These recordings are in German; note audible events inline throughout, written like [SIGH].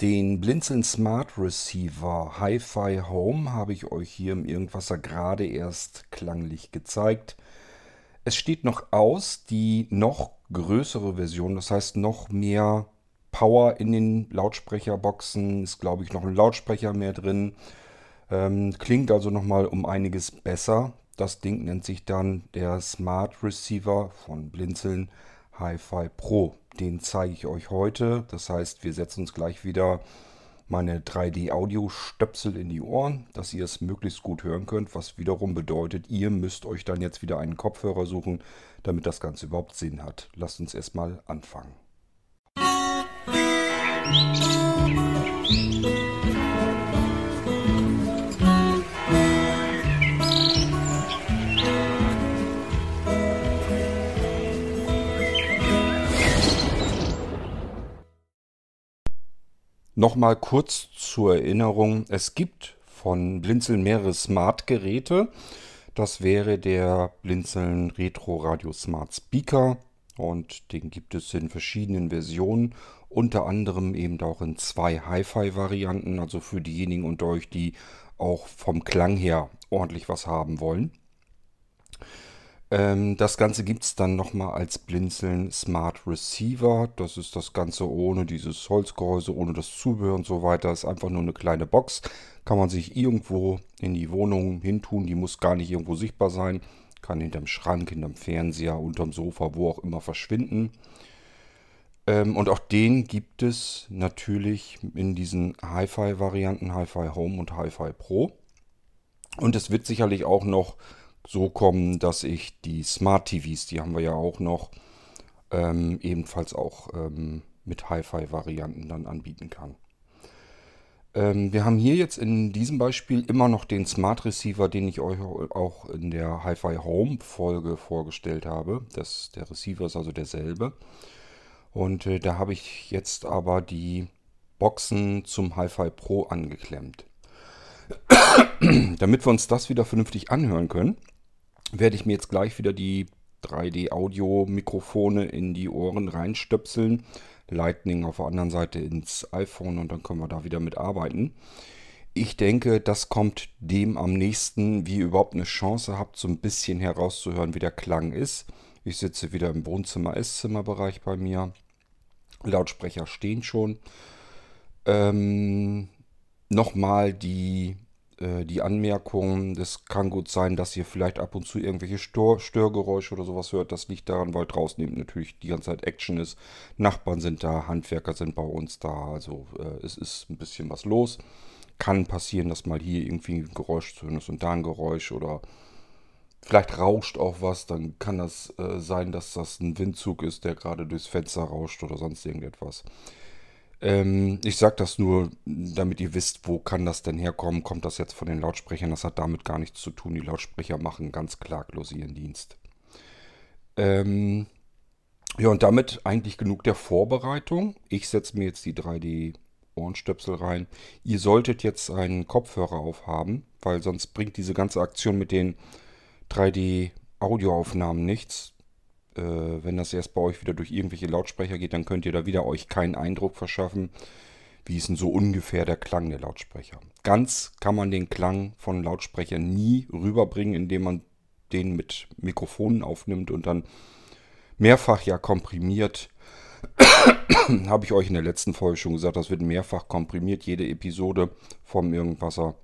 Den Blinzeln Smart Receiver Hi-Fi Home habe ich euch hier im Irgendwasser gerade erst klanglich gezeigt. Es steht noch aus, die noch größere Version, das heißt noch mehr Power in den Lautsprecherboxen, ist glaube ich noch ein Lautsprecher mehr drin. Ähm, klingt also nochmal um einiges besser. Das Ding nennt sich dann der Smart Receiver von Blinzeln Hi-Fi Pro. Den zeige ich euch heute. Das heißt, wir setzen uns gleich wieder meine 3D-Audio-Stöpsel in die Ohren, dass ihr es möglichst gut hören könnt, was wiederum bedeutet, ihr müsst euch dann jetzt wieder einen Kopfhörer suchen, damit das Ganze überhaupt Sinn hat. Lasst uns erstmal anfangen. Musik Nochmal kurz zur Erinnerung, es gibt von Blinzeln mehrere Smart-Geräte. Das wäre der Blinzeln Retro Radio Smart Speaker und den gibt es in verschiedenen Versionen, unter anderem eben auch in zwei Hi-Fi-Varianten, also für diejenigen unter euch, die auch vom Klang her ordentlich was haben wollen. Ähm, das Ganze gibt es dann nochmal als Blinzeln Smart Receiver. Das ist das Ganze ohne dieses Holzgehäuse, ohne das Zubehör und so weiter. Ist einfach nur eine kleine Box. Kann man sich irgendwo in die Wohnung hintun. Die muss gar nicht irgendwo sichtbar sein. Kann hinterm Schrank, hinterm Fernseher, unterm Sofa, wo auch immer verschwinden. Ähm, und auch den gibt es natürlich in diesen Hi-Fi-Varianten, Hi-Fi Home und Hi-Fi Pro. Und es wird sicherlich auch noch so kommen, dass ich die Smart TVs, die haben wir ja auch noch, ähm, ebenfalls auch ähm, mit Hi-Fi-Varianten dann anbieten kann. Ähm, wir haben hier jetzt in diesem Beispiel immer noch den Smart Receiver, den ich euch auch in der Hi-Fi Home Folge vorgestellt habe. Das, der Receiver ist also derselbe. Und äh, da habe ich jetzt aber die Boxen zum Hi-Fi Pro angeklemmt. [COUGHS] Damit wir uns das wieder vernünftig anhören können, werde ich mir jetzt gleich wieder die 3D-Audio-Mikrofone in die Ohren reinstöpseln. Lightning auf der anderen Seite ins iPhone und dann können wir da wieder mit arbeiten. Ich denke, das kommt dem am nächsten, wie ihr überhaupt eine Chance habt, so ein bisschen herauszuhören, wie der Klang ist. Ich sitze wieder im Wohnzimmer-Esszimmerbereich bei mir. Lautsprecher stehen schon. Ähm, Nochmal die äh, die Anmerkung, es kann gut sein, dass ihr vielleicht ab und zu irgendwelche Stör Störgeräusche oder sowas hört. Das liegt daran, weil draußen eben natürlich die ganze Zeit Action ist. Nachbarn sind da, Handwerker sind bei uns da. Also äh, es ist ein bisschen was los. Kann passieren, dass mal hier irgendwie ein Geräusch zu hören ist und da ein Geräusch oder vielleicht rauscht auch was. Dann kann das äh, sein, dass das ein Windzug ist, der gerade durchs Fenster rauscht oder sonst irgendetwas. Ähm, ich sage das nur, damit ihr wisst, wo kann das denn herkommen. Kommt das jetzt von den Lautsprechern? Das hat damit gar nichts zu tun. Die Lautsprecher machen ganz klaglos ihren Dienst. Ähm, ja, und damit eigentlich genug der Vorbereitung. Ich setze mir jetzt die 3D Ohrenstöpsel rein. Ihr solltet jetzt einen Kopfhörer aufhaben, weil sonst bringt diese ganze Aktion mit den 3D Audioaufnahmen nichts äh, wenn das erst bei euch wieder durch irgendwelche Lautsprecher geht, dann könnt ihr da wieder euch keinen Eindruck verschaffen, wie ist denn so ungefähr der Klang der Lautsprecher. Ganz kann man den Klang von Lautsprechern nie rüberbringen, indem man den mit Mikrofonen aufnimmt und dann mehrfach ja komprimiert. [COUGHS] Habe ich euch in der letzten Folge schon gesagt, das wird mehrfach komprimiert, jede Episode vom Irgendwasser.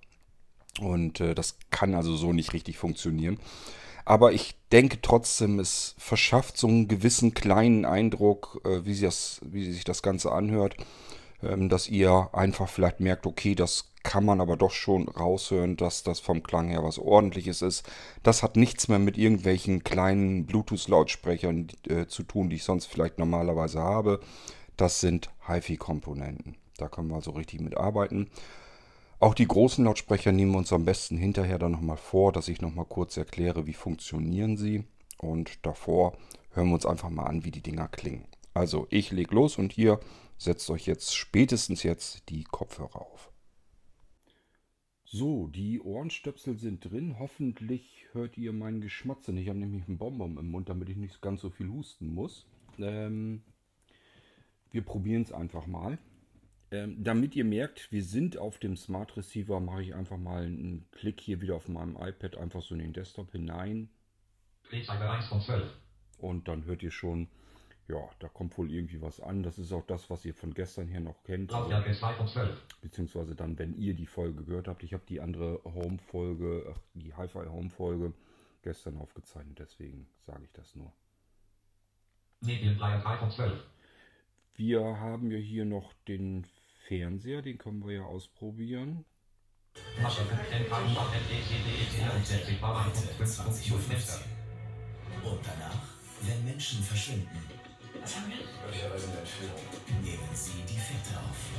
Und äh, das kann also so nicht richtig funktionieren. Aber ich denke trotzdem, es verschafft so einen gewissen kleinen Eindruck, äh, wie, das, wie sich das Ganze anhört, ähm, dass ihr einfach vielleicht merkt, okay, das kann man aber doch schon raushören, dass das vom Klang her was ordentliches ist. Das hat nichts mehr mit irgendwelchen kleinen Bluetooth-Lautsprechern äh, zu tun, die ich sonst vielleicht normalerweise habe. Das sind HiFi-Komponenten. Da können wir also richtig mit arbeiten. Auch die großen Lautsprecher nehmen wir uns am besten hinterher dann nochmal vor, dass ich nochmal kurz erkläre, wie funktionieren sie. Und davor hören wir uns einfach mal an, wie die Dinger klingen. Also ich lege los und ihr setzt euch jetzt spätestens jetzt die Kopfhörer auf. So, die Ohrenstöpsel sind drin. Hoffentlich hört ihr meinen Geschmatze. Ich habe nämlich einen Bonbon im Mund, damit ich nicht ganz so viel husten muss. Ähm, wir probieren es einfach mal. Ähm, damit ihr merkt, wir sind auf dem Smart Receiver, mache ich einfach mal einen Klick hier wieder auf meinem iPad einfach so in den Desktop hinein. Drehzahl 1 von 12. Und dann hört ihr schon, ja, da kommt wohl irgendwie was an. Das ist auch das, was ihr von gestern her noch kennt. Lautstärke 2 von 12. Beziehungsweise dann, wenn ihr die Folge gehört habt. Ich habe die andere Home-Folge, die Hi-Fi Home-Folge gestern aufgezeichnet. Deswegen sage ich das nur. Medienbleier 3 von 12. Wir haben ja hier noch den Fernseher, den können wir ja ausprobieren. Masche. NK NDCDE 44 war 1.5.0 Und danach, wenn Menschen verschwinden, nehmen sie die Fährte auf.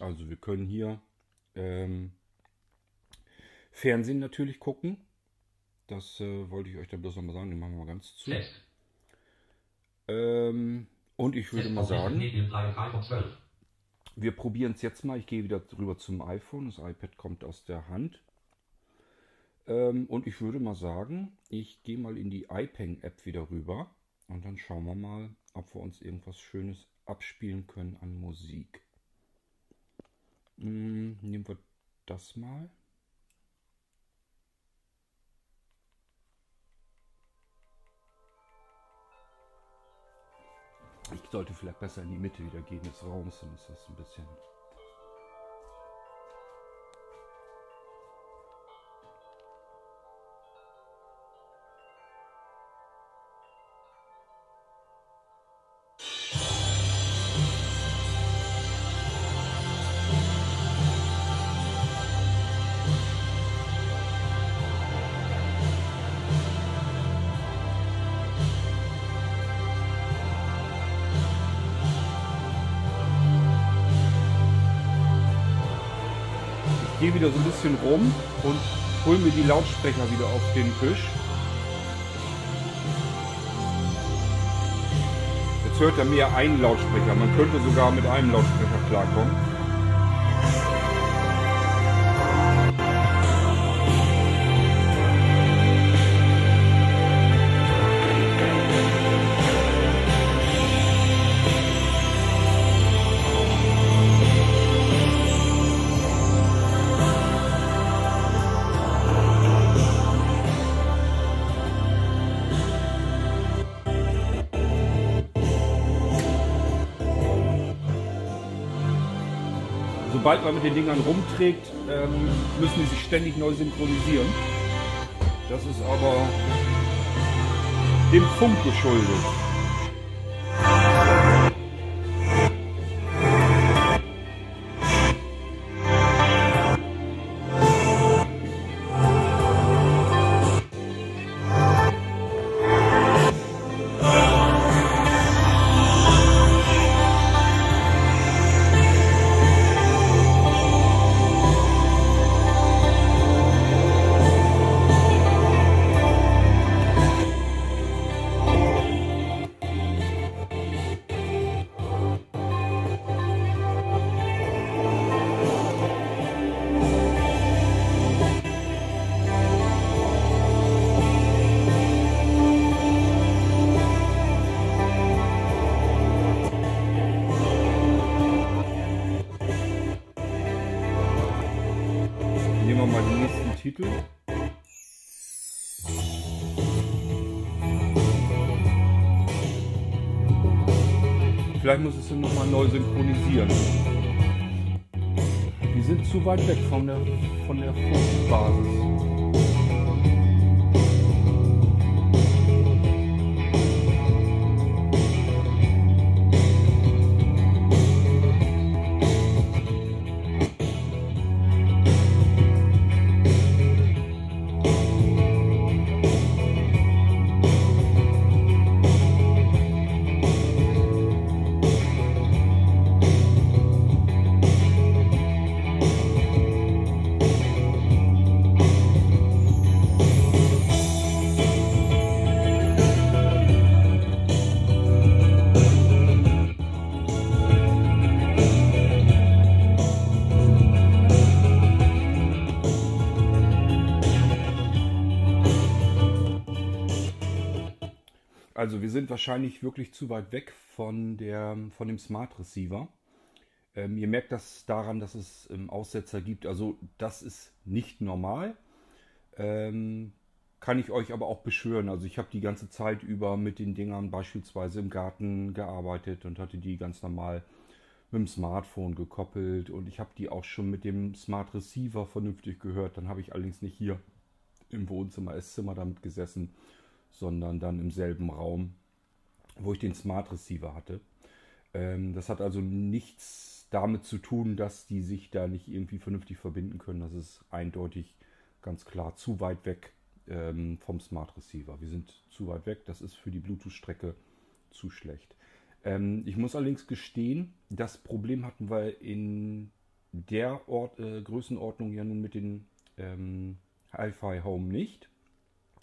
Also wir können hier ähm, Fernsehen natürlich gucken. Das äh, wollte ich euch da bloß nochmal sagen. Den machen wir mal ganz zu. Ähm, und ich würde mal sagen, Medienbleier 3 von 12. wir probieren es jetzt mal. Ich gehe wieder rüber zum iPhone. Das iPad kommt aus der Hand. Ähm, und ich würde mal sagen, ich gehe mal in die iPeng-App wieder rüber. Und dann schauen wir mal, ob wir uns irgendwas Schönes abspielen können an Musik. Hm, nehmen wir das mal. Ich sollte vielleicht besser in die Mitte wieder gehen des Raums, dann ist das ein bisschen. Wieder so ein bisschen rum und hol mir die Lautsprecher wieder auf den Tisch. Jetzt hört er mehr einen Lautsprecher. Man könnte sogar mit einem Lautsprecher klarkommen. Sobald man mit den Dingern rumträgt, ähm, müssen die sich ständig neu synchronisieren. Das ist aber dem Funk geschuldet. Nochmal neu synchronisieren. Die sind zu weit weg von der, von der Funkbasis. Also wir sind wahrscheinlich wirklich zu weit weg von, der, von dem Smart Receiver. Ähm, ihr merkt das daran, dass es ähm, Aussetzer gibt. Also das ist nicht normal. Ähm, kann ich euch aber auch beschwören. Also ich habe die ganze Zeit über mit den Dingern beispielsweise im Garten gearbeitet und hatte die ganz normal mit dem Smartphone gekoppelt und ich habe die auch schon mit dem Smart Receiver vernünftig gehört. Dann habe ich allerdings nicht hier im Wohnzimmer, Esszimmer damit gesessen, sondern dann im selben Raum, wo ich den Smart Receiver hatte. Ähm, das hat also nichts damit zu tun, dass die sich da nicht irgendwie vernünftig verbinden können. Das ist eindeutig ganz klar zu weit weg ähm, vom Smart Receiver. Wir sind zu weit weg. Das ist für die Bluetooth-Strecke zu schlecht. Ähm, ich muss allerdings gestehen, das Problem hatten wir in der Ort, äh, Größenordnung ja nun mit den ähm, Hi-Fi Home nicht.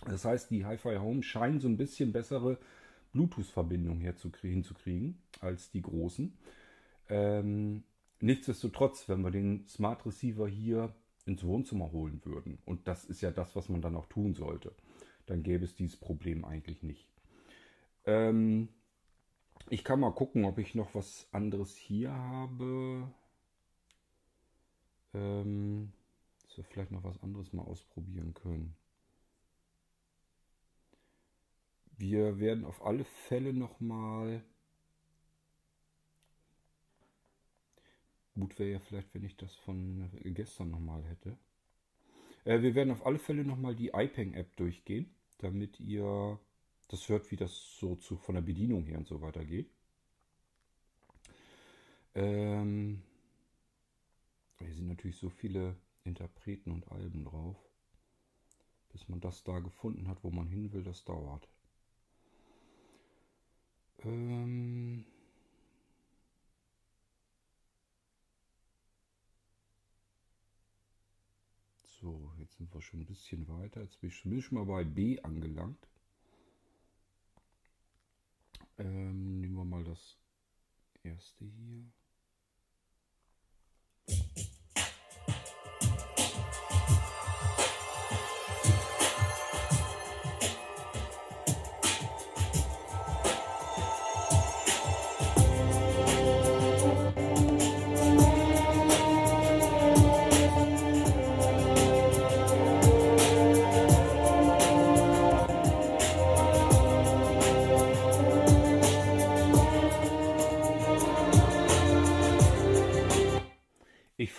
Das heißt, die Hi-Fi Home scheinen so ein bisschen bessere Bluetooth-Verbindung hinzukriegen als die großen. Ähm, nichtsdestotrotz, wenn wir den Smart Receiver hier ins Wohnzimmer holen würden, und das ist ja das, was man dann auch tun sollte, dann gäbe es dieses Problem eigentlich nicht. Ähm, ich kann mal gucken, ob ich noch was anderes hier habe. Ähm, dass wir vielleicht noch was anderes mal ausprobieren können. Wir werden auf alle Fälle noch mal Gut wäre ja vielleicht, wenn ich das von gestern nochmal hätte. Äh, wir werden auf alle Fälle nochmal die iPeng-App durchgehen, damit ihr das hört, wie das so zu, von der Bedienung her und so weiter geht. Ähm, hier sind natürlich so viele Interpreten und Alben drauf. Bis man das da gefunden hat, wo man hin will, das dauert. Ähm, So, jetzt sind wir schon ein bisschen weiter. Jetzt bin ich schon mal bei B angelangt. Ähm, nehmen wir mal das erste hier.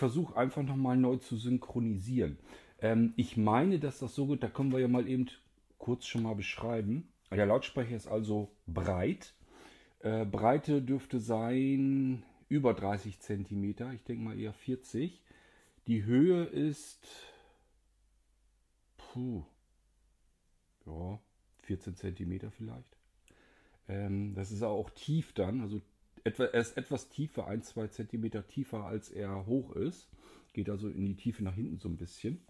Versuche einfach nochmal neu zu synchronisieren. Ähm, ich meine, dass das so gut, da können wir ja mal eben kurz schon mal beschreiben. Der Lautsprecher ist also breit. Äh, Breite dürfte sein über 30 cm, ich denke mal eher 40. Die Höhe ist puh, ja, 14 cm vielleicht. Ähm, das ist auch tief dann, also etwa, er ist etwas tiefer, ein, zwei Zentimeter tiefer, als er hoch ist. Geht also in die Tiefe nach hinten so ein bisschen.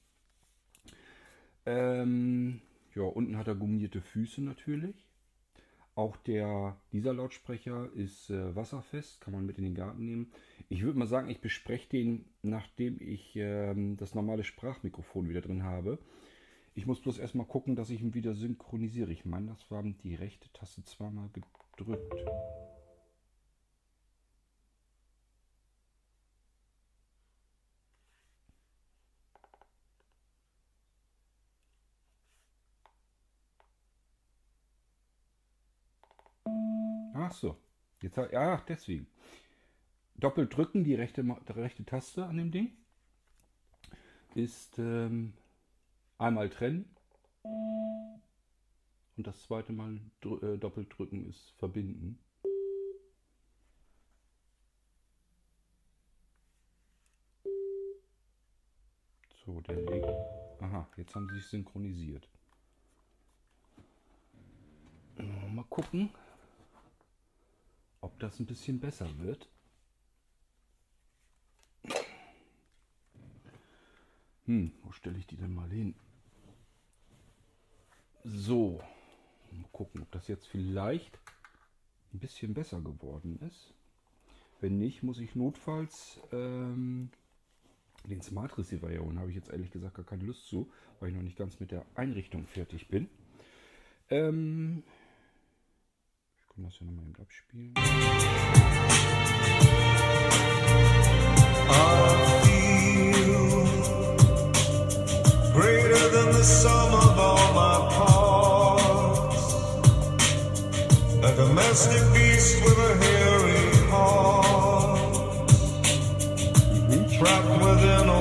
Ähm, ja, unten hat er gummierte Füße natürlich. Auch der, dieser Lautsprecher ist äh, wasserfest, kann man mit in den Garten nehmen. Ich würde mal sagen, ich bespreche den, nachdem ich ähm, das normale Sprachmikrofon wieder drin habe. Ich muss bloß erstmal gucken, dass ich ihn wieder synchronisiere. Ich meine, das war die rechte Taste zweimal gedrückt. Ach so. Jetzt, ja, deswegen. Doppelt drücken, die rechte, die rechte Taste an dem Ding. Ist ähm, einmal trennen. Und das zweite Mal dr äh, doppelt drücken ist verbinden. So, der legt. Aha, jetzt haben sie sich synchronisiert. Mal gucken ob das ein bisschen besser wird. Hm, wo stelle ich die denn mal hin? So, mal gucken, ob das jetzt vielleicht ein bisschen besser geworden ist. Wenn nicht, muss ich notfalls ähm, den Smart Receiver hier holen. Habe ich jetzt ehrlich gesagt gar keine Lust zu, weil ich noch nicht ganz mit der Einrichtung fertig bin. Ähm, können das ja nochmal eben abspielen. greater than the sum of all my parts. A domestic beast with a hairy heart, trapped within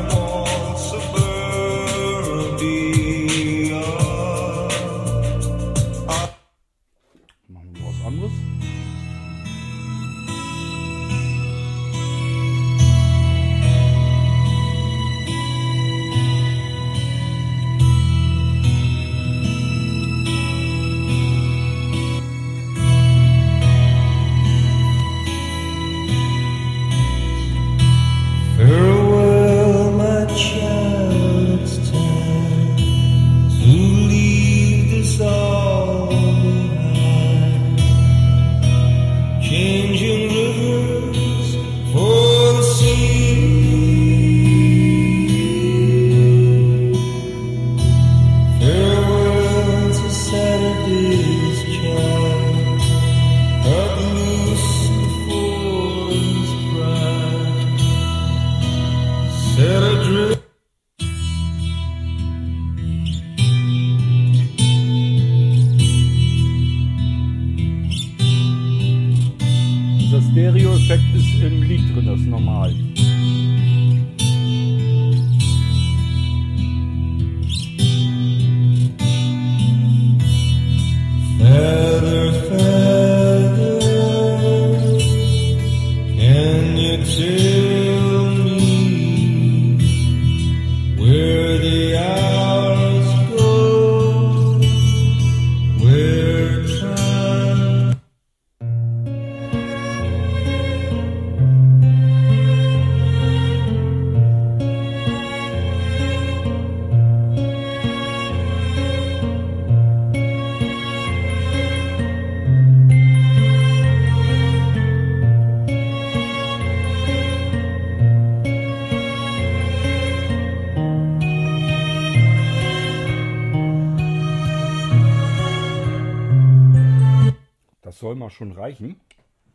soll mal schon reichen.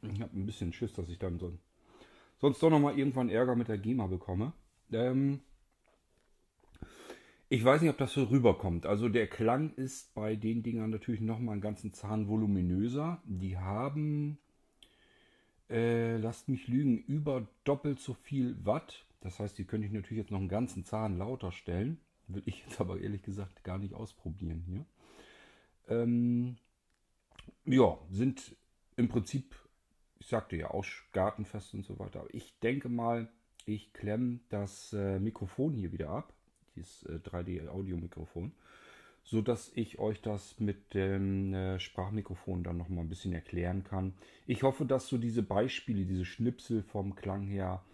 Ich habe ein bisschen Schiss, dass ich dann so, sonst doch nochmal irgendwann Ärger mit der GEMA bekomme. Ähm, ich weiß nicht, ob das so rüberkommt. Also der Klang ist bei den Dingern natürlich nochmal einen ganzen Zahn voluminöser. Die haben, äh, lasst mich lügen, über doppelt so viel Watt. Das heißt, die könnte ich natürlich jetzt noch einen ganzen Zahn lauter stellen. Will ich jetzt aber ehrlich gesagt gar nicht ausprobieren hier. Ähm, ja, sind im Prinzip, ich sagte ja, auch gartenfest und so weiter. Aber ich denke mal, ich klemme das äh, Mikrofon hier wieder ab, dieses äh, 3D-Audio-Mikrofon, so dass ich euch das mit dem äh, Sprachmikrofon dann noch mal ein bisschen erklären kann. Ich hoffe, dass so diese Beispiele, diese Schnipsel vom Klang her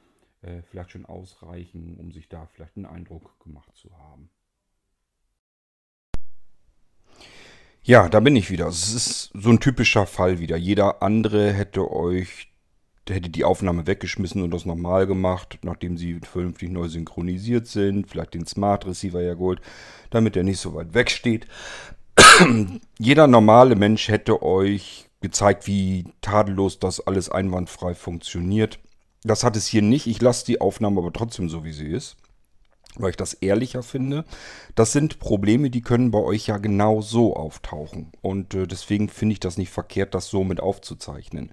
äh, vielleicht schon ausreichen, um sich da vielleicht einen Eindruck gemacht zu haben. Ja, da bin ich wieder. Es ist so ein typischer Fall wieder. Jeder andere hätte euch, hätte die Aufnahme weggeschmissen und das nochmal gemacht, nachdem sie vernünftig neu synchronisiert sind. Vielleicht den Smart Receiver ja geholt, damit er nicht so weit weg steht. [CLEARS THROAT] Jeder normale Mensch hätte euch gezeigt, wie tadellos das alles einwandfrei funktioniert. Das hat es hier nicht. Ich lasse die Aufnahme aber trotzdem so, wie sie ist weil ich das ehrlicher finde. Das sind Probleme, die können bei euch ja genau so auftauchen. Und äh, deswegen finde ich das nicht verkehrt, das so mit aufzuzeichnen.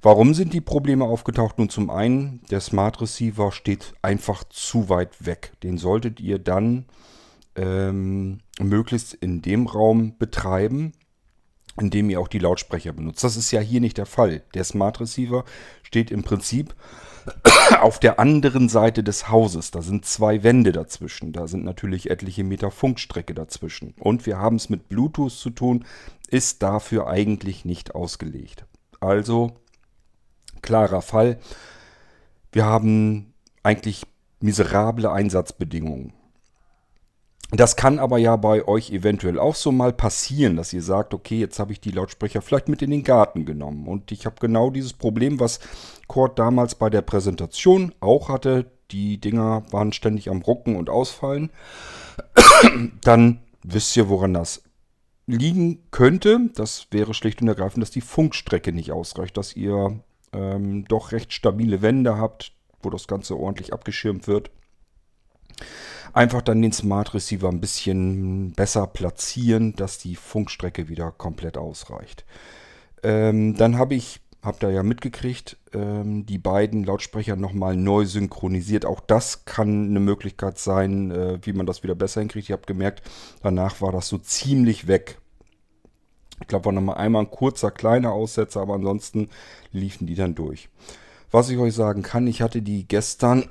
Warum sind die Probleme aufgetaucht? Nun zum einen, der Smart Receiver steht einfach zu weit weg. Den solltet ihr dann ähm, möglichst in dem Raum betreiben, in dem ihr auch die Lautsprecher benutzt. Das ist ja hier nicht der Fall. Der Smart Receiver steht im Prinzip auf der anderen Seite des Hauses. Da sind zwei Wände dazwischen. Da sind natürlich etliche Meter Funkstrecke dazwischen. Und wir haben es mit Bluetooth zu tun, ist dafür eigentlich nicht ausgelegt. Also, klarer Fall. Wir haben eigentlich miserable Einsatzbedingungen. Das kann aber ja bei euch eventuell auch so mal passieren, dass ihr sagt, okay, jetzt habe ich die Lautsprecher vielleicht mit in den Garten genommen. Und ich habe genau dieses Problem, was Cord damals bei der Präsentation auch hatte. Die Dinger waren ständig am Rucken und Ausfallen. [COUGHS] Dann wisst ihr, woran das liegen könnte, das wäre schlicht und ergreifend, dass die Funkstrecke nicht ausreicht, dass ihr ähm, doch recht stabile Wände habt, wo das Ganze ordentlich abgeschirmt wird. Einfach dann den Smart Receiver ein bisschen besser platzieren, dass die Funkstrecke wieder komplett ausreicht. Ähm, dann habe ich, habt ihr ja mitgekriegt, ähm, die beiden Lautsprecher nochmal neu synchronisiert. Auch das kann eine Möglichkeit sein, äh, wie man das wieder besser hinkriegt. Ihr habt gemerkt, danach war das so ziemlich weg. Ich glaube, war nochmal einmal ein kurzer, kleiner Aussetzer, aber ansonsten liefen die dann durch. Was ich euch sagen kann, ich hatte die gestern,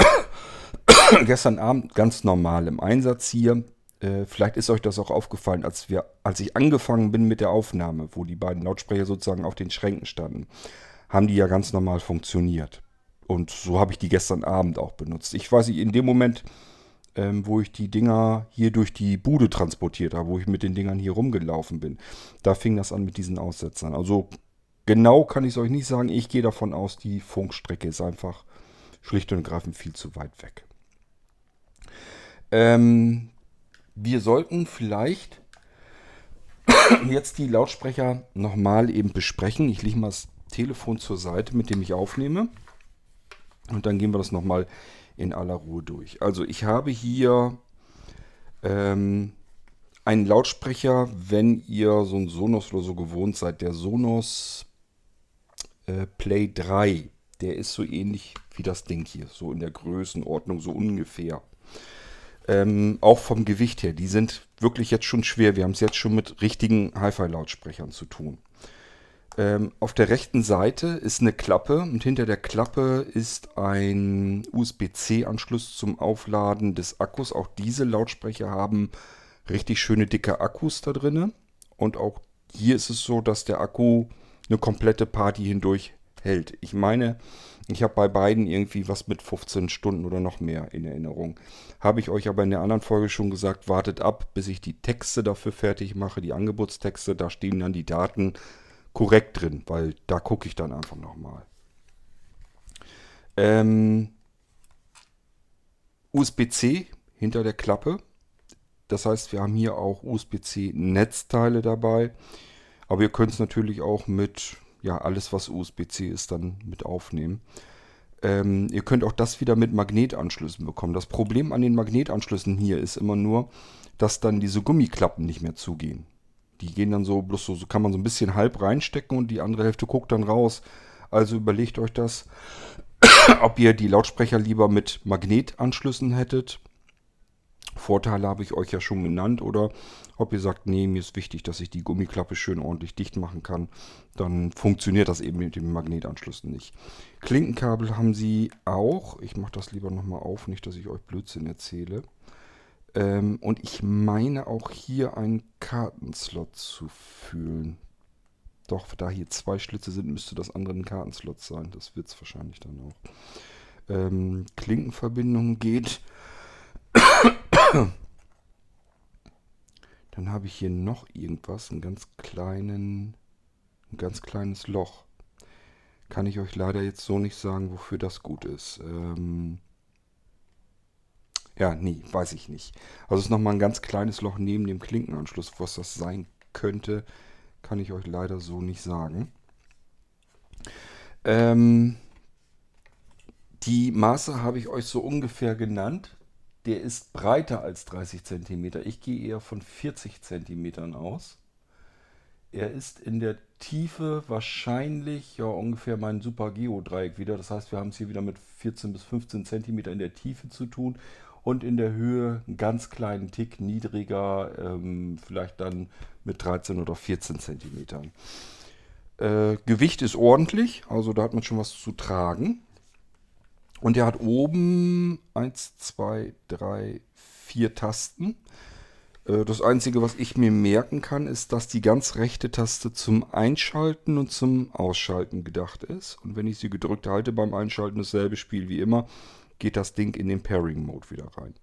[COUGHS] gestern Abend ganz normal im Einsatz hier. Äh, vielleicht ist euch das auch aufgefallen, als, wir, als ich angefangen bin mit der Aufnahme, wo die beiden Lautsprecher sozusagen auf den Schränken standen, haben die ja ganz normal funktioniert. Und so habe ich die gestern Abend auch benutzt. Ich weiß nicht, in dem Moment, ähm, wo ich die Dinger hier durch die Bude transportiert habe, wo ich mit den Dingern hier rumgelaufen bin. Da fing das an mit diesen Aussetzern. Also genau kann ich es euch nicht sagen. Ich gehe davon aus, die Funkstrecke ist einfach schlicht und ergreifend viel zu weit weg. Ähm, wir sollten vielleicht [COUGHS] jetzt die Lautsprecher nochmal eben besprechen. Ich lege mal das Telefon zur Seite, mit dem ich aufnehme. Und dann gehen wir das nochmal in aller Ruhe durch. Also ich habe hier ähm, einen Lautsprecher, wenn ihr so ein Sonos oder so gewohnt seid. Der Sonos äh, Play 3, der ist so ähnlich wie das Ding hier, so in der Größenordnung, so ungefähr. Ähm, auch vom Gewicht her, die sind wirklich jetzt schon schwer. Wir haben es jetzt schon mit richtigen Hi-Fi-Lautsprechern zu tun. Ähm, auf der rechten Seite ist eine Klappe und hinter der Klappe ist ein USB-C-Anschluss zum Aufladen des Akkus. Auch diese Lautsprecher haben richtig schöne dicke Akkus da drin. Und auch hier ist es so, dass der Akku eine komplette Party hindurch hält. Ich meine, ich habe bei beiden irgendwie was mit 15 Stunden oder noch mehr in Erinnerung. Habe ich euch aber in der anderen Folge schon gesagt, wartet ab, bis ich die Texte dafür fertig mache, die Angebotstexte, da stehen dann die Daten korrekt drin, weil da gucke ich dann einfach nochmal. Ähm, USB-C hinter der Klappe. Das heißt, wir haben hier auch USB-C-Netzteile dabei. Aber ihr könnt es natürlich auch mit, ja, alles was USB-C ist, dann mit aufnehmen. Ähm, ihr könnt auch das wieder mit Magnetanschlüssen bekommen. Das Problem an den Magnetanschlüssen hier ist immer nur, dass dann diese Gummiklappen nicht mehr zugehen. Die gehen dann so, bloß so, so kann man so ein bisschen halb reinstecken und die andere Hälfte guckt dann raus. Also überlegt euch das, [COUGHS] ob ihr die Lautsprecher lieber mit Magnetanschlüssen hättet. Vorteile habe ich euch ja schon genannt. Oder ob ihr sagt, nee, mir ist wichtig, dass ich die Gummiklappe schön ordentlich dicht machen kann. Dann funktioniert das eben mit den Magnetanschlüssen nicht. Klinkenkabel haben sie auch. Ich mache das lieber nochmal auf, nicht, dass ich euch Blödsinn erzähle. Ähm, und ich meine auch hier einen Kartenslot zu fühlen. Doch, da hier zwei Schlitze sind, müsste das andere ein Kartenslot sein. Das wird es wahrscheinlich dann auch. Ähm, Klinkenverbindung geht. Dann habe ich hier noch irgendwas, einen ganz kleinen, ein ganz kleines Loch. Kann ich euch leider jetzt so nicht sagen, wofür das gut ist. Ähm, ja, nee, weiß ich nicht. Also es ist nochmal ein ganz kleines Loch neben dem Klinkenanschluss. Was das sein könnte, kann ich euch leider so nicht sagen. Ähm, die Maße habe ich euch so ungefähr genannt. Der ist breiter als 30 cm. Ich gehe eher von 40 cm aus. Er ist in der Tiefe wahrscheinlich ja ungefähr mein Super Geo Dreieck wieder. Das heißt, wir haben es hier wieder mit 14 bis 15 cm in der Tiefe zu tun und in der Höhe einen ganz kleinen Tick niedriger, ähm, vielleicht dann mit 13 oder 14 Zentimetern. Äh, Gewicht ist ordentlich, also da hat man schon was zu tragen. Und er hat oben 1, 2, 3, 4 Tasten. Äh, das Einzige, was ich mir merken kann, ist, dass die ganz rechte Taste zum Einschalten und zum Ausschalten gedacht ist. Und wenn ich sie gedrückt halte beim Einschalten, dasselbe Spiel wie immer, geht das Ding in den Pairing-Mode wieder rein.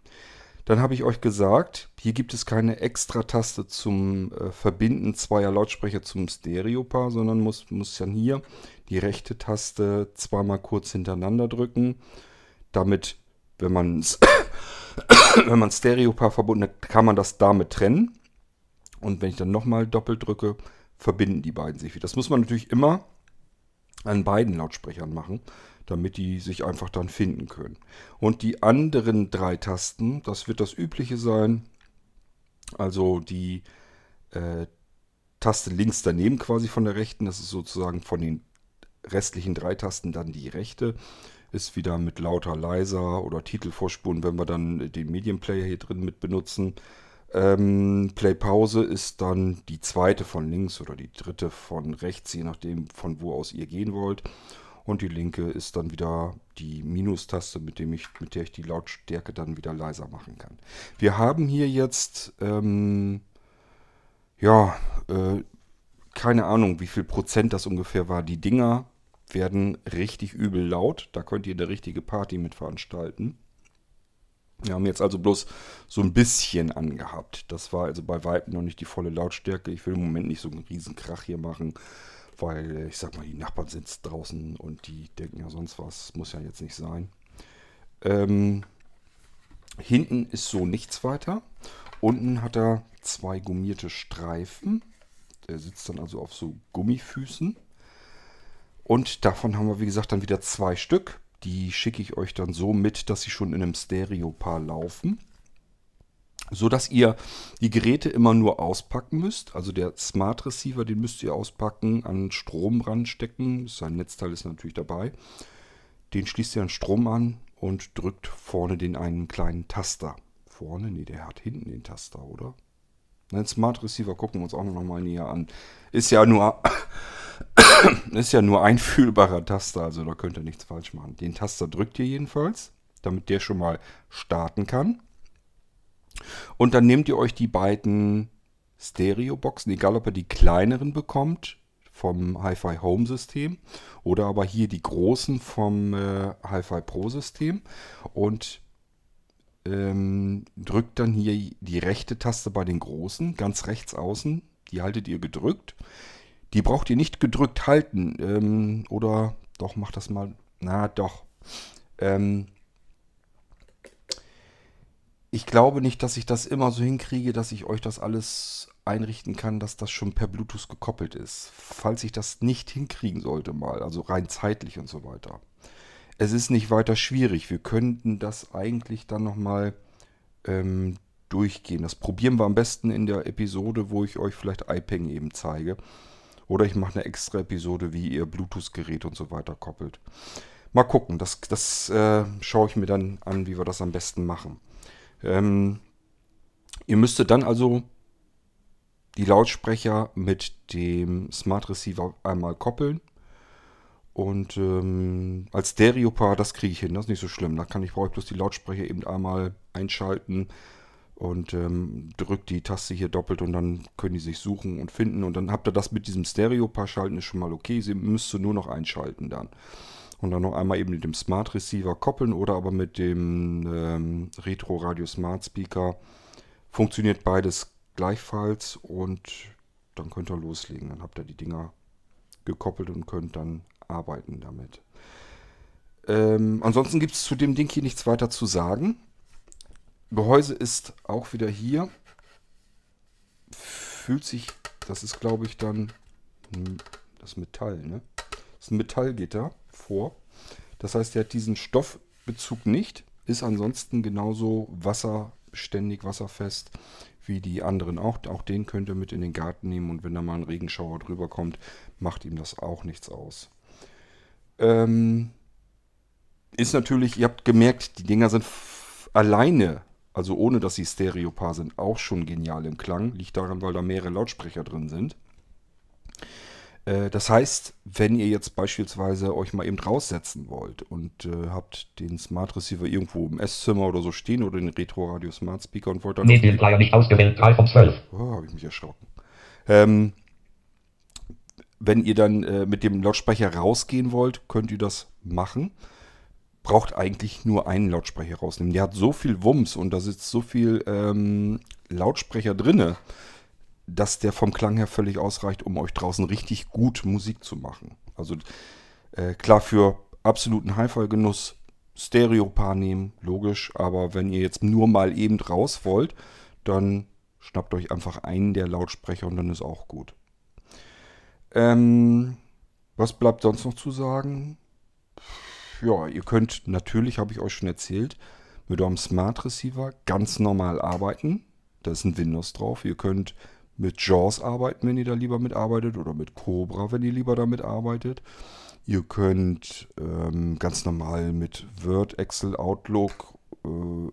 Dann habe ich euch gesagt, hier gibt es keine extra Taste zum äh, Verbinden zweier Lautsprecher zum Stereo-Paar, sondern muss, muss dann hier die rechte Taste zweimal kurz hintereinander drücken, damit, wenn man [COUGHS] wenn man Stereo-Paar verbunden hat, kann man das damit trennen. Und wenn ich dann nochmal doppelt drücke, verbinden die beiden sich wieder. Das muss man natürlich immer an beiden Lautsprechern machen, damit die sich einfach dann finden können. Und die anderen drei Tasten, das wird das übliche sein. Also die äh, Taste links daneben quasi von der rechten, das ist sozusagen von den restlichen drei Tasten dann die rechte. Ist wieder mit lauter, leiser oder Titelvorspuren, wenn wir dann den Medienplayer hier drin mit benutzen. Ähm, Play Pause ist dann die zweite von links oder die dritte von rechts, je nachdem von wo aus ihr gehen wollt. Und die linke ist dann wieder die Minustaste, mit, dem ich, mit der ich die Lautstärke dann wieder leiser machen kann. Wir haben hier jetzt, ähm, ja, äh, keine Ahnung, wie viel Prozent das ungefähr war. Die Dinger werden richtig übel laut. Da könnt ihr eine richtige Party mit veranstalten. Wir haben jetzt also bloß so ein bisschen angehabt. Das war also bei Weitem noch nicht die volle Lautstärke. Ich will im Moment nicht so einen riesen Krach hier machen, weil ich sag mal, die Nachbarn sind draußen und die denken ja sonst was. Muss ja jetzt nicht sein. Ähm, hinten ist so nichts weiter. Unten hat er zwei gummierte Streifen. Der sitzt dann also auf so Gummifüßen. Und davon haben wir, wie gesagt, dann wieder zwei Stück. Die schicke ich euch dann so mit, dass sie schon in einem Stereo-Paar laufen. So dass ihr die Geräte immer nur auspacken müsst. Also der Smart Receiver, den müsst ihr auspacken, an Strom ranstecken. Sein Netzteil ist natürlich dabei. Den schließt ihr an Strom an und drückt vorne den einen kleinen Taster. Vorne? Nee, der hat hinten den Taster, oder? Nein, Smart Receiver gucken wir uns auch noch mal näher an. Ist ja nur [COUGHS] ist ja nur ein fühlbarer Taster, also da könnt ihr nichts falsch machen. Den Taster drückt ihr jedenfalls, damit der schon mal starten kann. Und dann nehmt ihr euch die beiden Stereo-Boxen, egal ob ihr die kleineren bekommt vom Hi-Fi Home System oder aber hier die großen vom äh, Hi-Fi Pro System und ähm, drückt dann hier die rechte Taste bei den großen, ganz rechts außen. Die haltet ihr gedrückt. Die braucht ihr nicht gedrückt halten. Ähm, oder doch, macht das mal. Na, doch. Ähm, ich glaube nicht, dass ich das immer so hinkriege, dass ich euch das alles einrichten kann, dass das schon per Bluetooth gekoppelt ist. Falls ich das nicht hinkriegen sollte mal, also rein zeitlich und so weiter. Es ist nicht weiter schwierig. Wir könnten das eigentlich dann nochmal ähm, durchgehen. Das probieren wir am besten in der Episode, wo ich euch vielleicht iPeng eben zeige. Oder ich mache eine extra Episode, wie ihr Bluetooth-Gerät und so weiter koppelt. Mal gucken, das, das äh, schaue ich mir dann an, wie wir das am besten machen. Ähm, ihr müsstet dann also die Lautsprecher mit dem Smart Receiver einmal koppeln. Und ähm, als Stereo-Paar, das kriege ich hin, das ist nicht so schlimm. Da kann ich brauche ich bloß die Lautsprecher eben einmal einschalten und ähm, drückt die Taste hier doppelt und dann können die sich suchen und finden. Und dann habt ihr das mit diesem Stereo-Paar schalten, ist schon mal okay. Sie müsste nur noch einschalten dann. Und dann noch einmal eben mit dem Smart Receiver koppeln oder aber mit dem ähm, Retro Radio Smart Speaker. Funktioniert beides gleichfalls und dann könnt ihr loslegen. Dann habt ihr die Dinger gekoppelt und könnt dann arbeiten damit. Ähm, ansonsten gibt es zu dem Ding hier nichts weiter zu sagen. Gehäuse ist auch wieder hier. Fühlt sich, das ist glaube ich dann das Metall, ne? Das ist ein Metallgitter vor. Das heißt, der hat diesen Stoffbezug nicht, ist ansonsten genauso wasserbeständig, wasserfest wie die anderen auch. Auch den könnt ihr mit in den Garten nehmen und wenn da mal ein Regenschauer drüber kommt, macht ihm das auch nichts aus. Ähm, ist natürlich, ihr habt gemerkt, die Dinger sind alleine, also ohne dass sie Stereopaar sind, auch schon genial im Klang. Liegt daran, weil da mehrere Lautsprecher drin sind. Äh, das heißt, wenn ihr jetzt beispielsweise euch mal eben raussetzen wollt und äh, habt den Smart Receiver irgendwo im Esszimmer oder so stehen oder den Retro Radio Smart Speaker und wollt dann. Medienplayer nicht ausgewählt, 3 von 12. Oh, habe ich mich erschrocken. Ähm, wenn ihr dann äh, mit dem Lautsprecher rausgehen wollt, könnt ihr das machen. Braucht eigentlich nur einen Lautsprecher rausnehmen. Der hat so viel Wumms und da sitzt so viel ähm, Lautsprecher drinne, dass der vom Klang her völlig ausreicht, um euch draußen richtig gut Musik zu machen. Also äh, klar für absoluten Hi-Fi-Genuss Stereo-Paar nehmen, logisch. Aber wenn ihr jetzt nur mal eben raus wollt, dann Schnappt euch einfach einen der Lautsprecher und dann ist auch gut. Ähm, was bleibt sonst noch zu sagen? Ja, ihr könnt natürlich, habe ich euch schon erzählt, mit eurem Smart Receiver ganz normal arbeiten. Da ist ein Windows drauf. Ihr könnt mit JAWS arbeiten, wenn ihr da lieber mitarbeitet, oder mit Cobra, wenn ihr lieber damit arbeitet. Ihr könnt ähm, ganz normal mit Word, Excel, Outlook, äh,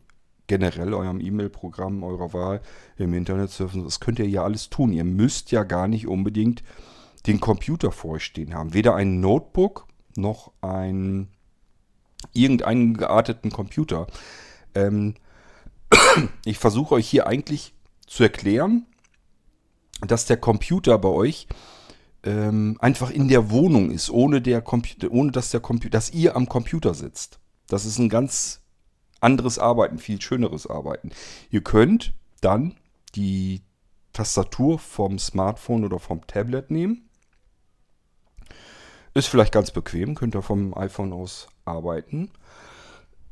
generell eurem E-Mail-Programm eurer Wahl im Internet surfen. Das könnt ihr ja alles tun. Ihr müsst ja gar nicht unbedingt den Computer vor euch stehen haben. Weder ein Notebook noch ein irgendeinen gearteten Computer. Ähm, [COUGHS] ich versuche euch hier eigentlich zu erklären, dass der Computer bei euch ähm, einfach in der Wohnung ist, ohne, der Computer, ohne dass, der Computer, dass ihr am Computer sitzt. Das ist ein ganz anderes Arbeiten, viel schöneres Arbeiten. Ihr könnt dann die Tastatur vom Smartphone oder vom Tablet nehmen. Ist vielleicht ganz bequem, könnt ihr vom iPhone aus arbeiten.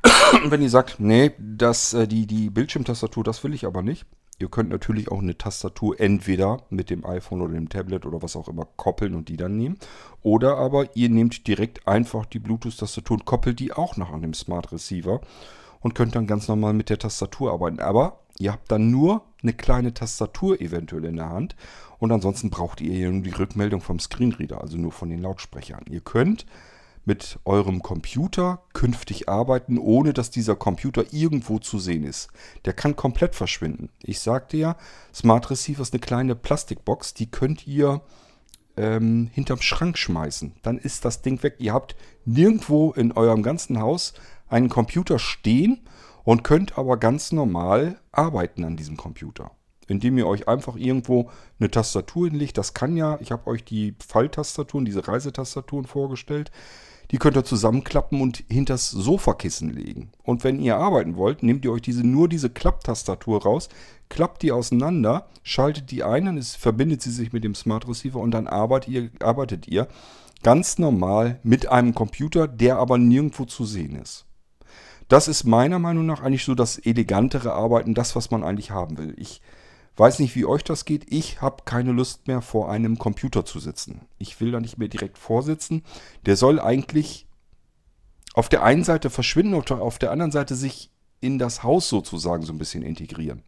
[COUGHS] Wenn ihr sagt, nee, das, äh, die, die Bildschirmtastatur, das will ich aber nicht. Ihr könnt natürlich auch eine Tastatur entweder mit dem iPhone oder dem Tablet oder was auch immer koppeln und die dann nehmen. Oder aber ihr nehmt direkt einfach die Bluetooth-Tastatur und koppelt die auch noch an dem Smart Receiver und könnt dann ganz normal mit der Tastatur arbeiten. Aber ihr habt dann nur eine kleine Tastatur eventuell in der Hand und ansonsten braucht ihr nur die Rückmeldung vom Screenreader, also nur von den Lautsprechern. Ihr könnt mit eurem Computer künftig arbeiten, ohne dass dieser Computer irgendwo zu sehen ist. Der kann komplett verschwinden. Ich sagte ja, Smart Receiver ist eine kleine Plastikbox, die könnt ihr ähm, hinterm Schrank schmeißen. Dann ist das Ding weg. Ihr habt nirgendwo in eurem ganzen Haus einen Computer stehen und könnt aber ganz normal arbeiten an diesem Computer. Indem ihr euch einfach irgendwo eine Tastatur hinlegt. Das kann ja, ich habe euch die Falltastaturen, diese Reisetastaturen vorgestellt. Die könnt ihr zusammenklappen und hinters Sofakissen legen. Und wenn ihr arbeiten wollt, nehmt ihr euch diese, nur diese Klapptastatur raus, klappt die auseinander, schaltet die ein, dann ist, verbindet sie sich mit dem Smart Receiver und dann arbeitet ihr, arbeitet ihr ganz normal mit einem Computer, der aber nirgendwo zu sehen ist. Das ist meiner Meinung nach eigentlich so das elegantere Arbeiten, das, was man eigentlich haben will. Ich weiß nicht, wie euch das geht. Ich habe keine Lust mehr, vor einem Computer zu sitzen. Ich will da nicht mehr direkt vorsitzen. Der soll eigentlich auf der einen Seite verschwinden und auf der anderen Seite sich in das Haus sozusagen so ein bisschen integrieren.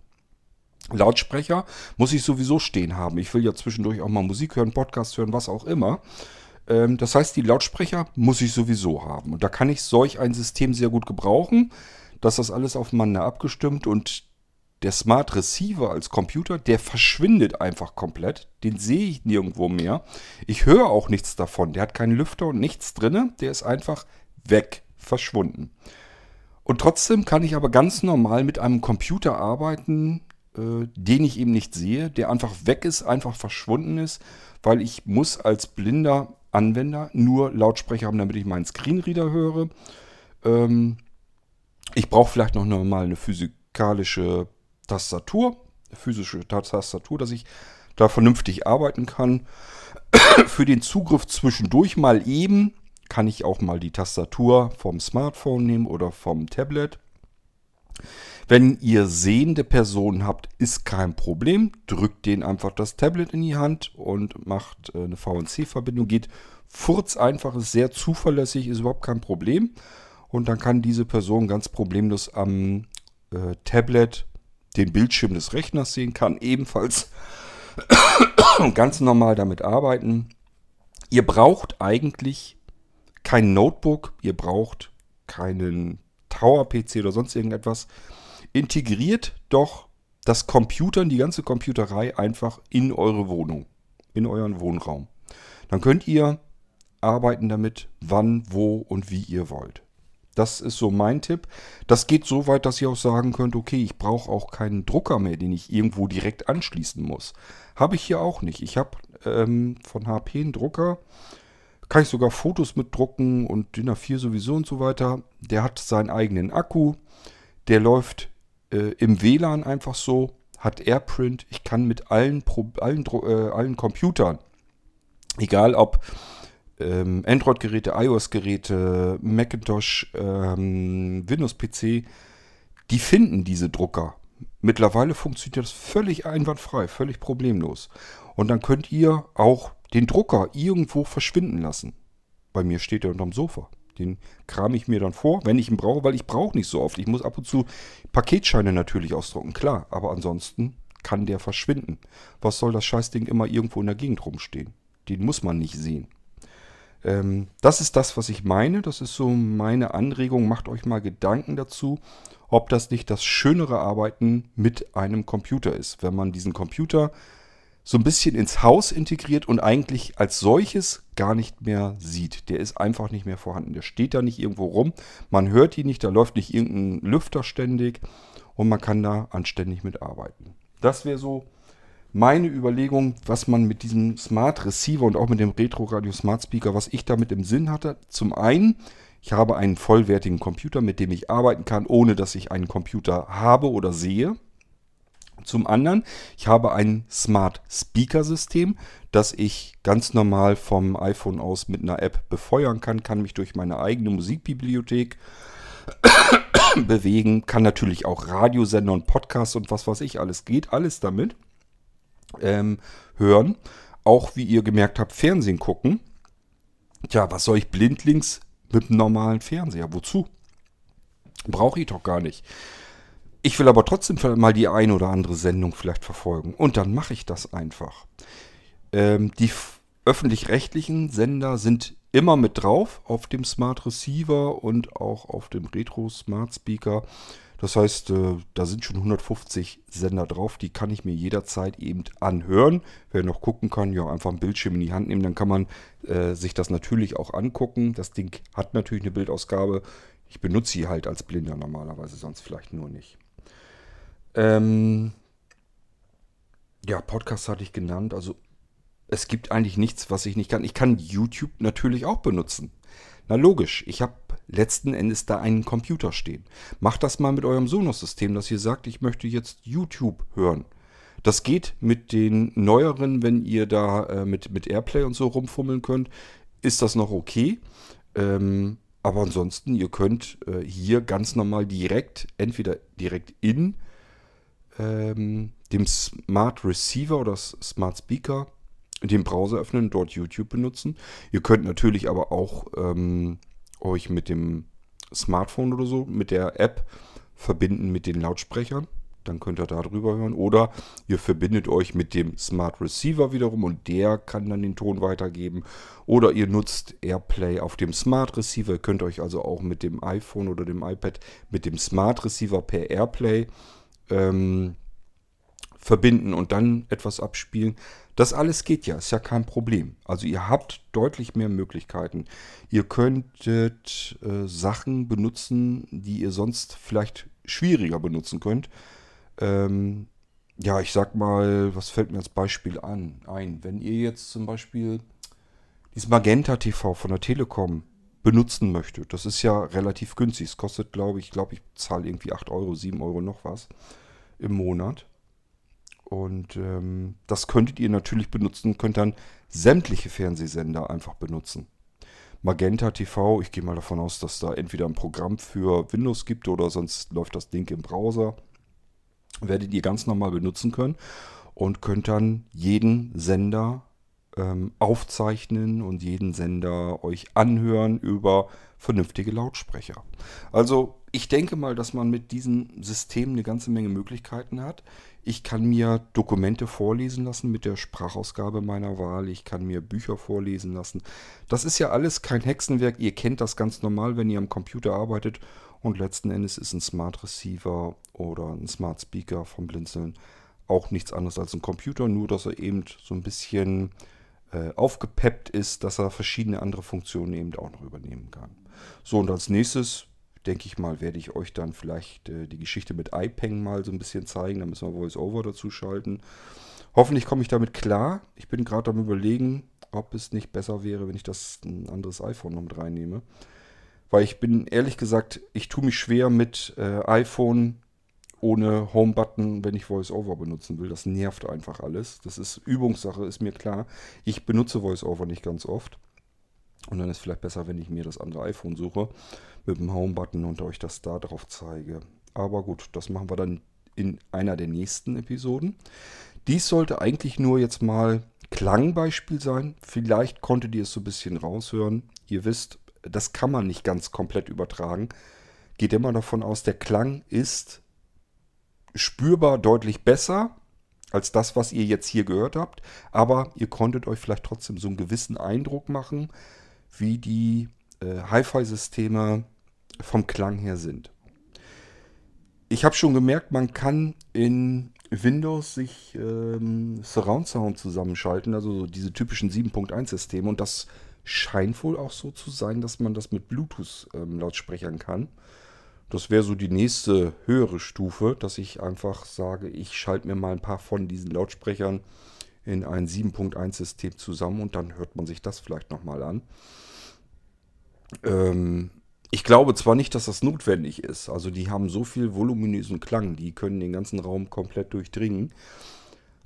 Lautsprecher muss ich sowieso stehen haben. Ich will ja zwischendurch auch mal Musik hören, Podcast hören, was auch immer. Ähm, das heißt, die Lautsprecher muss ich sowieso haben. Und da kann ich solch ein System sehr gut gebrauchen. dass das alles aufeinander abgestimmt und der Smart Receiver als Computer, der verschwindet einfach komplett. Den sehe ich nirgendwo mehr. Ich höre auch nichts davon. Der hat keinen Lüfter und nichts drin. Der ist einfach weg, verschwunden. Und trotzdem kann ich aber ganz normal mit einem Computer arbeiten, äh, den ich eben nicht sehe, der einfach weg ist, einfach verschwunden ist, weil ich muss als blinder Anwender nur Lautsprecher haben, damit ich meinen Screenreader höre. Ähm, ich brauche vielleicht noch mal eine physikalische Tastatur, physische Tastatur, dass ich da vernünftig arbeiten kann. [COUGHS] Für den Zugriff zwischendurch mal eben kann ich auch mal die Tastatur vom Smartphone nehmen oder vom Tablet. Wenn ihr sehende Personen habt, ist kein Problem. Drückt denen einfach das Tablet in die Hand und macht äh, eine VNC-Verbindung. Geht furz einfach, ist sehr zuverlässig, ist überhaupt kein Problem. Und dann kann diese Person ganz problemlos am äh, Tablet den Bildschirm des Rechners sehen, kann ebenfalls [COUGHS] ganz normal damit arbeiten. Ihr braucht eigentlich kein Notebook, ihr braucht keinen Tower-PC oder sonst irgendetwas integriert doch das Computern, die ganze Computerei einfach in eure Wohnung, in euren Wohnraum. Dann könnt ihr arbeiten damit, wann, wo und wie ihr wollt. Das ist so mein Tipp. Das geht so weit, dass ihr auch sagen könnt, okay, ich brauche auch keinen Drucker mehr, den ich irgendwo direkt anschließen muss. Habe ich hier auch nicht. Ich habe ähm, von HP einen Drucker, kann ich sogar Fotos mitdrucken und DIN A4 sowieso und so weiter. Der hat seinen eigenen Akku, der läuft äh, im WLAN einfach so, hat AirPrint. Ich kann mit allen, Pro, allen, äh, allen Computern, egal ob ähm, Android-Geräte, iOS-Geräte, Macintosh, ähm, Windows-PC, die finden diese Drucker Mittlerweile funktioniert das völlig einwandfrei, völlig problemlos. Und dann könnt ihr auch den Drucker irgendwo verschwinden lassen. Bei mir steht er unterm Sofa. Den kram ich mir dann vor, wenn ich ihn brauche, weil ich brauche nicht so oft. Ich muss ab und zu Paketscheine natürlich ausdrucken, klar. Aber ansonsten kann der verschwinden. Was soll das Scheißding immer irgendwo in der Gegend rumstehen? Den muss man nicht sehen. Ähm, das ist das, was ich meine. Das ist so meine Anregung. Macht euch mal Gedanken dazu, ob das nicht das schönere Arbeiten mit einem Computer ist. Wenn man diesen Computer so ein bisschen ins Haus integriert und eigentlich als solches gar nicht mehr sieht. Der ist einfach nicht mehr vorhanden. Der steht da nicht irgendwo rum. Man hört ihn nicht, da läuft nicht irgendein Lüfter ständig und man kann da anständig mitarbeiten. Das wäre so meine Überlegung, was man mit diesem Smart Receiver und auch mit dem Retro Radio Smart Speaker, was ich damit im Sinn hatte. Zum einen, ich habe einen vollwertigen Computer, mit dem ich arbeiten kann, ohne dass ich einen Computer habe oder sehe. Zum anderen, ich habe ein Smart Speaker System, das ich ganz normal vom iPhone aus mit einer App befeuern kann, kann mich durch meine eigene Musikbibliothek [COUGHS] bewegen, kann natürlich auch Radiosender und Podcasts und was weiß ich alles, geht alles damit ähm, hören. Auch wie ihr gemerkt habt, Fernsehen gucken. Tja, was soll ich blindlings mit einem normalen Fernseher? Wozu? Brauche ich doch gar nicht. Ich will aber trotzdem mal die eine oder andere Sendung vielleicht verfolgen. Und dann mache ich das einfach. Ähm, die öffentlich-rechtlichen Sender sind immer mit drauf auf dem Smart Receiver und auch auf dem Retro Smart Speaker. Das heißt, äh, da sind schon 150 Sender drauf, die kann ich mir jederzeit eben anhören. Wer noch gucken kann, ja, einfach einen Bildschirm in die Hand nehmen, dann kann man äh, sich das natürlich auch angucken. Das Ding hat natürlich eine Bildausgabe. Ich benutze sie halt als Blinder normalerweise, sonst vielleicht nur nicht. Ähm, ja, Podcast hatte ich genannt. Also es gibt eigentlich nichts, was ich nicht kann. Ich kann YouTube natürlich auch benutzen. Na logisch, ich habe letzten Endes da einen Computer stehen. Macht das mal mit eurem Sonos-System, dass ihr sagt, ich möchte jetzt YouTube hören. Das geht mit den neueren, wenn ihr da äh, mit, mit Airplay und so rumfummeln könnt, ist das noch okay. Ähm, aber ansonsten, ihr könnt äh, hier ganz normal direkt, entweder direkt in ähm, dem Smart Receiver oder Smart Speaker den Browser öffnen, dort YouTube benutzen. Ihr könnt natürlich aber auch ähm, euch mit dem Smartphone oder so, mit der App verbinden mit den Lautsprechern. Dann könnt ihr darüber hören. Oder ihr verbindet euch mit dem Smart Receiver wiederum und der kann dann den Ton weitergeben. Oder ihr nutzt AirPlay auf dem Smart Receiver. Ihr könnt euch also auch mit dem iPhone oder dem iPad mit dem Smart Receiver per AirPlay ähm, verbinden und dann etwas abspielen. Das alles geht ja, ist ja kein Problem. Also ihr habt deutlich mehr Möglichkeiten. Ihr könntet äh, Sachen benutzen, die ihr sonst vielleicht schwieriger benutzen könnt. Ähm, ja, ich sag mal, was fällt mir als Beispiel an, ein? Wenn ihr jetzt zum Beispiel dieses Magenta TV von der Telekom benutzen möchtet, das ist ja relativ günstig. Es kostet, glaube ich, glaube ich, zahle irgendwie 8 Euro, 7 Euro noch was im Monat. Und ähm, das könntet ihr natürlich benutzen, könnt dann sämtliche Fernsehsender einfach benutzen. Magenta TV, ich gehe mal davon aus, dass da entweder ein Programm für Windows gibt oder sonst läuft das Ding im Browser. Werdet ihr ganz normal benutzen können und könnt dann jeden Sender ähm, aufzeichnen und jeden Sender euch anhören über vernünftige Lautsprecher. Also ich denke mal, dass man mit diesem System eine ganze Menge Möglichkeiten hat. Ich kann mir Dokumente vorlesen lassen mit der Sprachausgabe meiner Wahl. Ich kann mir Bücher vorlesen lassen. Das ist ja alles kein Hexenwerk. Ihr kennt das ganz normal, wenn ihr am Computer arbeitet. Und letzten Endes ist ein Smart Receiver oder ein Smart Speaker vom Blinzeln auch nichts anderes als ein Computer, nur dass er eben so ein bisschen äh, aufgepeppt ist, dass er verschiedene andere Funktionen eben auch noch übernehmen kann. So, und als nächstes denke ich mal, werde ich euch dann vielleicht äh, die Geschichte mit iPeng mal so ein bisschen zeigen. Da müssen wir VoiceOver dazu schalten. Hoffentlich komme ich damit klar. Ich bin gerade am überlegen, ob es nicht besser wäre, wenn ich das ein anderes iPhone noch mit reinnehme. Weil ich bin ehrlich gesagt, ich tue mich schwer mit äh, iPhone ohne Home-Button, wenn ich VoiceOver benutzen will. Das nervt einfach alles. Das ist Übungssache, ist mir klar. Ich benutze VoiceOver nicht ganz oft. Und dann ist vielleicht besser, wenn ich mir das andere iPhone suche mit dem Home-Button und euch das da drauf zeige. Aber gut, das machen wir dann in einer der nächsten Episoden. Dies sollte eigentlich nur jetzt mal Klangbeispiel sein. Vielleicht konntet ihr es so ein bisschen raushören. Ihr wisst, das kann man nicht ganz komplett übertragen. Geht immer davon aus, der Klang ist spürbar deutlich besser als das, was ihr jetzt hier gehört habt. Aber ihr konntet euch vielleicht trotzdem so einen gewissen Eindruck machen, wie die äh, Hi-Fi-Systeme vom Klang her sind. Ich habe schon gemerkt, man kann in Windows sich ähm, Surround Sound zusammenschalten, also so diese typischen 7.1-Systeme. Und das scheint wohl auch so zu sein, dass man das mit Bluetooth-Lautsprechern ähm, kann. Das wäre so die nächste höhere Stufe, dass ich einfach sage, ich schalte mir mal ein paar von diesen Lautsprechern in ein 7.1-System zusammen und dann hört man sich das vielleicht nochmal an. Ähm, ich glaube zwar nicht, dass das notwendig ist. Also die haben so viel voluminösen Klang, die können den ganzen Raum komplett durchdringen.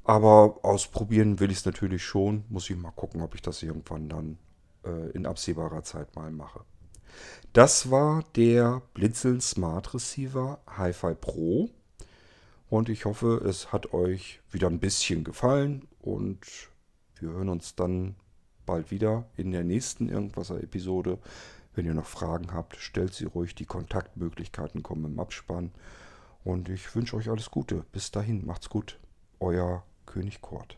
Aber ausprobieren will ich es natürlich schon. Muss ich mal gucken, ob ich das irgendwann dann äh, in absehbarer Zeit mal mache. Das war der Blinzeln Smart Receiver Hi-Fi Pro. Und ich hoffe, es hat euch wieder ein bisschen gefallen. Und wir hören uns dann bald wieder in der nächsten Irgendwasser-Episode. Wenn ihr noch Fragen habt, stellt sie ruhig. Die Kontaktmöglichkeiten kommen im Abspann. Und ich wünsche euch alles Gute. Bis dahin, macht's gut. Euer König Kurt.